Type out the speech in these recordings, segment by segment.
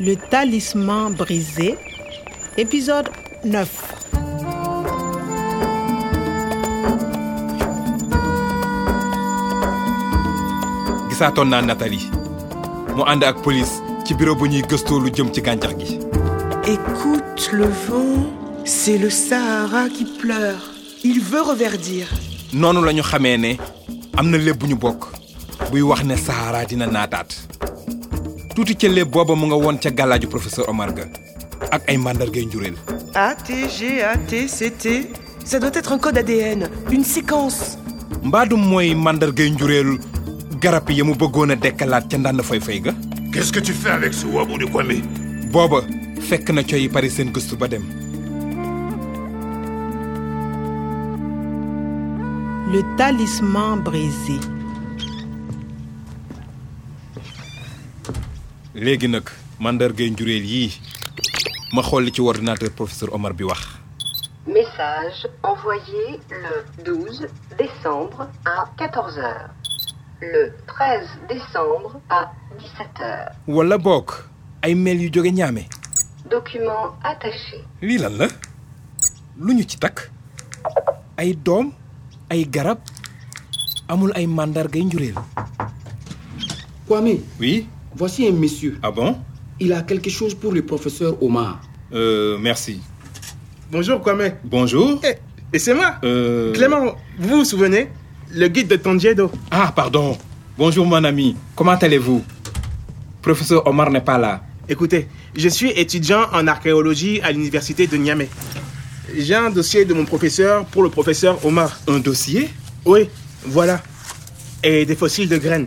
Le talisman brisé, épisode 9. gisaatoon naa Nathalie mu ànd ak police ci bureau bu ñuy gëstoo lu jëm ci gàncax gi Écoute le vent, c'est le Sahara qui pleure. Il veut reverdir. noonu la ñu xamee ne am na léeb bu ñu bokk buy wax ne Sahara dina naataat tuuti ca léeb booba mu nga woon ca gàllaaju professeur Omar ga ak ay màndargay njuréel A, T, G, A, T, C, T. Ça doit être un code ADN, une séquence. mbaadum mooy màndargay njuréel garab ya mu bëggoon a dekkalaat ca ndànd fay fay ga Qu'est-ce que tu fais avec ce wabou de Kwame? Booba fekk na coy pare seen gëstu ba dem Le talisman brisé. Léegi nag màndargay njuréel yii ma xool li ci ordinateur professeur Omar bi wax. Message envoyé le 12 décembre à 14h. Le 13 décembre à 17h. wala boog ay mail yu jóge ñaame Document attaché. lii lan la? Lu ñu ci takk? Ay doom ay garab amul ay màndargay njuréel Kwame, oui? Voici un monsieur. ah bon? Il a quelque chose pour le professeur Omar. euh, merci Bonjour Kwame. bonjour Eh, et c'est moi, Euh, Clément. Vous vous souvenez? Le guide de Tondiedo. ah pardon bonjour mon ami comment allez-vous? Professeur Omar n'est pas là Écoutez, je suis étudiant en archéologie à l'université de Niamey. J'ai un dossier de mon professeur pour le professeur Omar. un dossier? Oui, voilà. Et des fossiles de graines.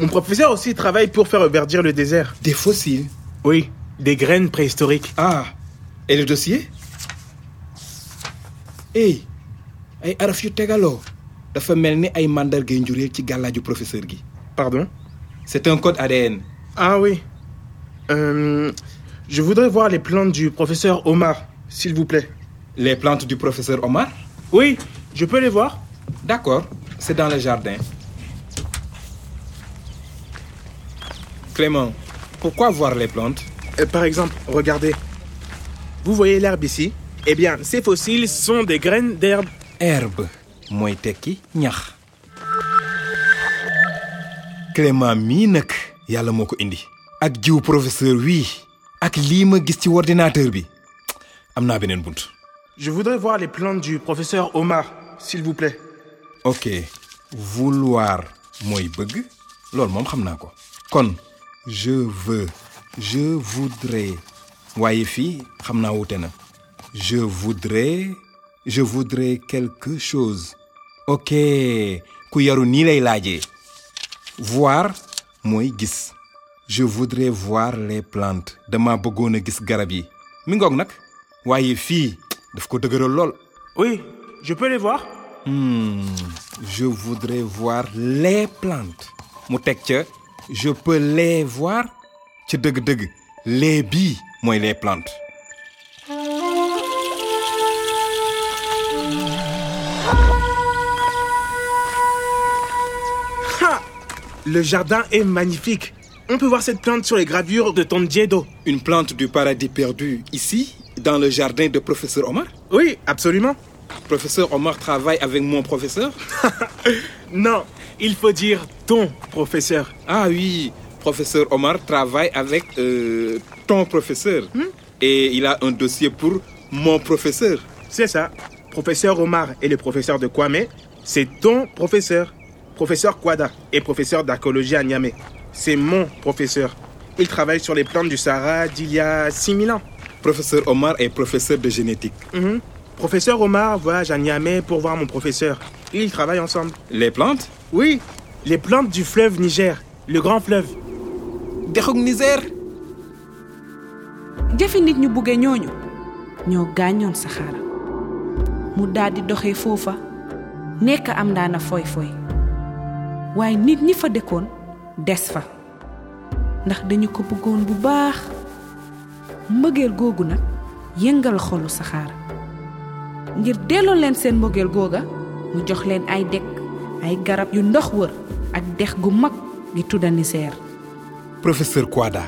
Mon professeur aussi travaille pour faire reverdir le désert. des fossiles Oui, des graines préhistoriques. ah et le dossier? Hey ay araf yu tegaloo dafa mel ni ay màndargay njuréel ci gàllaaju professeur gi Pardon? C'est un code ADN Ah oui. Euh, je voudrais voir les plantes du professeur Omar, s'il vous plaît. les plantes du professeur Omar? Oui, je peux les voir D'accord, c'est dans le jardin. Clément, pourquoi voir les plantes? Euh, Par exemple, regardez. Vous voyez l'herbe ici? Eh bien, ces fossiles sont des graines d'herbe. Herbe tekki ñax. Clément mii nag yàlla moo ko indi. ak jiw professeur wii ak lii ma gis ci ordinateur bi am naa beneen bunt. Je voudrais voir les plantes du professeur Omar, s'il vous plaît. ok vouloir mooy bëgg loolu moom xam naa ko kon je veux. Je voudrais. Waaye fii xam naa wute na. Je voudrais. Je voudrais quelque chose. Ok. Ku yaru nii lay laajee voir mooy gis. Je voudrais voir les plantes. Dama bëggoon a gis garab yi. Mi ngoog nag. Waaye fii daf ko dëgëral lool. Oui, je peux les voir. Hmm, je voudrais voir les plantes. Mu teg ca je peux les voir ca dëgg-dëgg les bii mooy les plantes Ha Le jardin est magnifique. On peut voir cette plante sur les gravures de Tondiedo. une plante du paradis perdu ici dans le jardin de professeur Omar? Oui, absolument. professeur Omar travaille avec mon professeur? Non, il faut dire ton professeur. ah oui professeur Omar travaille avec euh, ton professeur et il a un dossier pour mon professeur C'est ça. Professeur Omar et le professeur de Kwame, c'est ton professeur. Professeur Kwada et professeur d'archéologie à Niamey. C'est mon professeur. Il travaille sur les plantes du Sahara d'il y a 6000 ans. professeur Omar est professeur de génétique Mhm. Professeur Omar voyage à Niamey pour voir mon professeur. Ils travaillent ensemble. les plantes? Oui, les plantes du fleuve Niger, le grand fleuve. dexug Niger. Jëfi nit ñu bugge ñooñu. Ñoo gaañoon saxaara mu daldi doxee foofa. Nekk am daana foy foy waaye nit ñi fa dëkkoon des fa. Ndax dañu ko bëggoon bu baax. Mbëggeel googu nag yëngal xolu saxaara ngir delloo leen seen mbëggeel googa mu jox leen ay dekk ay garab yu ndox wër ak dex gu mag gi tudda Niseer professeur Kwada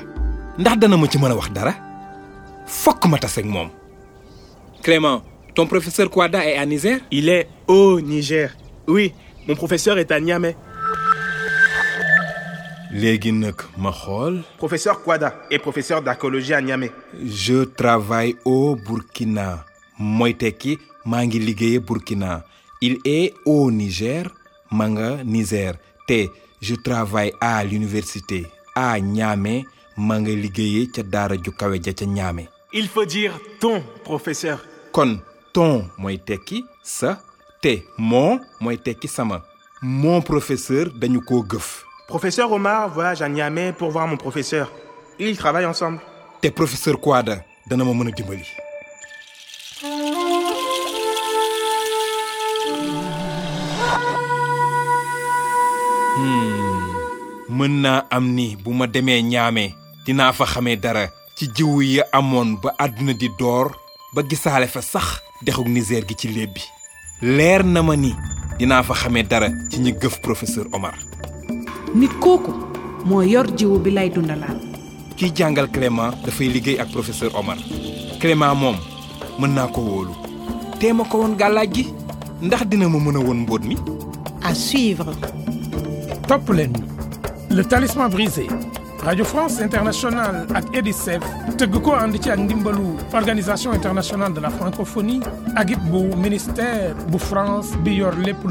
ndax dana ma ci mën a wax dara? Fokk ma tase ak moom. Clément ton professeur Kouada est à Niger? Il est au Niger. Oui, mon professeur est à Niamey. léegi nag ma xool. Professeur Kwada est professeur d'archéologie à Niamey. je travaille au Burkina. Mooy tekki maa ngi liggéeye Burkina il est au Niger ma nga Niger te je travaille à l'université à Niamey ma nga liggéeye ca daara ju kawe ja ca Niamey Il faut dire ton professeur. kon ton mooy tekki sa te mon mooy tekki sama mon professeur dañu koo gëf Professeur Omar voyage à Niamey pour voir mon professeur. Ils travaillent ensemble. te professeur Kouada dana ma mën a dimbali mën naa am ni bu ma demee ñaame dinaa fa xamee dara ci jiwu yi amoon ba àdduna di door ba gisaale fa sax dexuk Niger gi ci léeb bi. Leer na ma ni dinaa fa xamee dara ci ñi gëf professeur Omar. Nit kooku moo yor jiwu bi lay dundalaal kiy jàngal Clément dafay liggéey ak professeur Omar. Clément moom mën naa ko wóolu. Tee ma ko woon gàllaaj gi ndax dina ma mën a woon mbóot mi? À suivre. topp leen le talisman brisé. Radio france internationale ak edicef tëgg organisation internationale de la francophonie ak it bu ministère bu france bi yor lépp